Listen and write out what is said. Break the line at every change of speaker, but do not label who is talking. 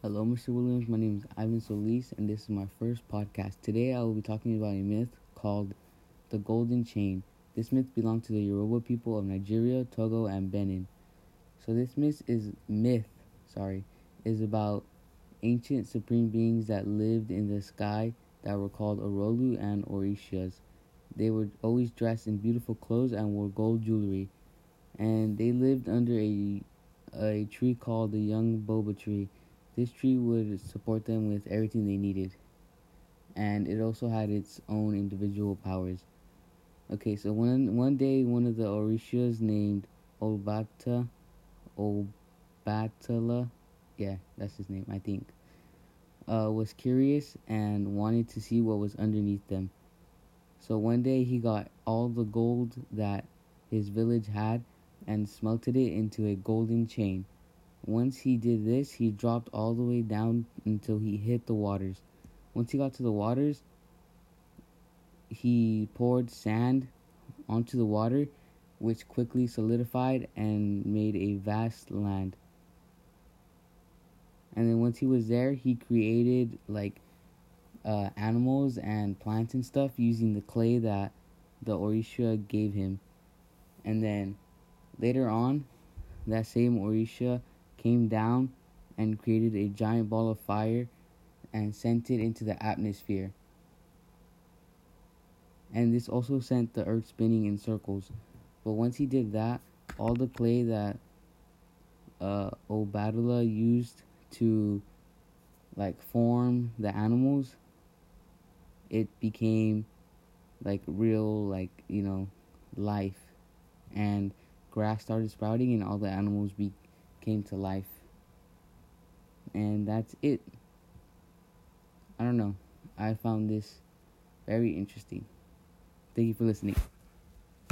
Hello, Mr. Williams. My name is Ivan Solis, and this is my first podcast. Today, I will be talking about a myth called the Golden Chain. This myth belonged to the Yoruba people of Nigeria, Togo, and Benin. So, this myth is myth. Sorry, is about ancient supreme beings that lived in the sky that were called Orolu and Orishas. They were always dressed in beautiful clothes and wore gold jewelry, and they lived under a a tree called the young boba tree this tree would support them with everything they needed, and it also had its own individual powers. Okay, so one one day, one of the Orishas named Olbata, Obatala, yeah, that's his name, I think, uh, was curious and wanted to see what was underneath them. So one day he got all the gold that his village had and smelted it into a golden chain. Once he did this, he dropped all the way down until he hit the waters. Once he got to the waters, he poured sand onto the water, which quickly solidified and made a vast land. And then once he was there, he created like uh, animals and plants and stuff using the clay that the Orisha gave him. And then later on, that same Orisha came down and created a giant ball of fire and sent it into the atmosphere. And this also sent the earth spinning in circles. But once he did that, all the clay that uh, Obatala used to like form the animals, it became like real, like, you know, life. And grass started sprouting and all the animals be- came to life. And that's it. I don't know. I found this very interesting. Thank you for listening.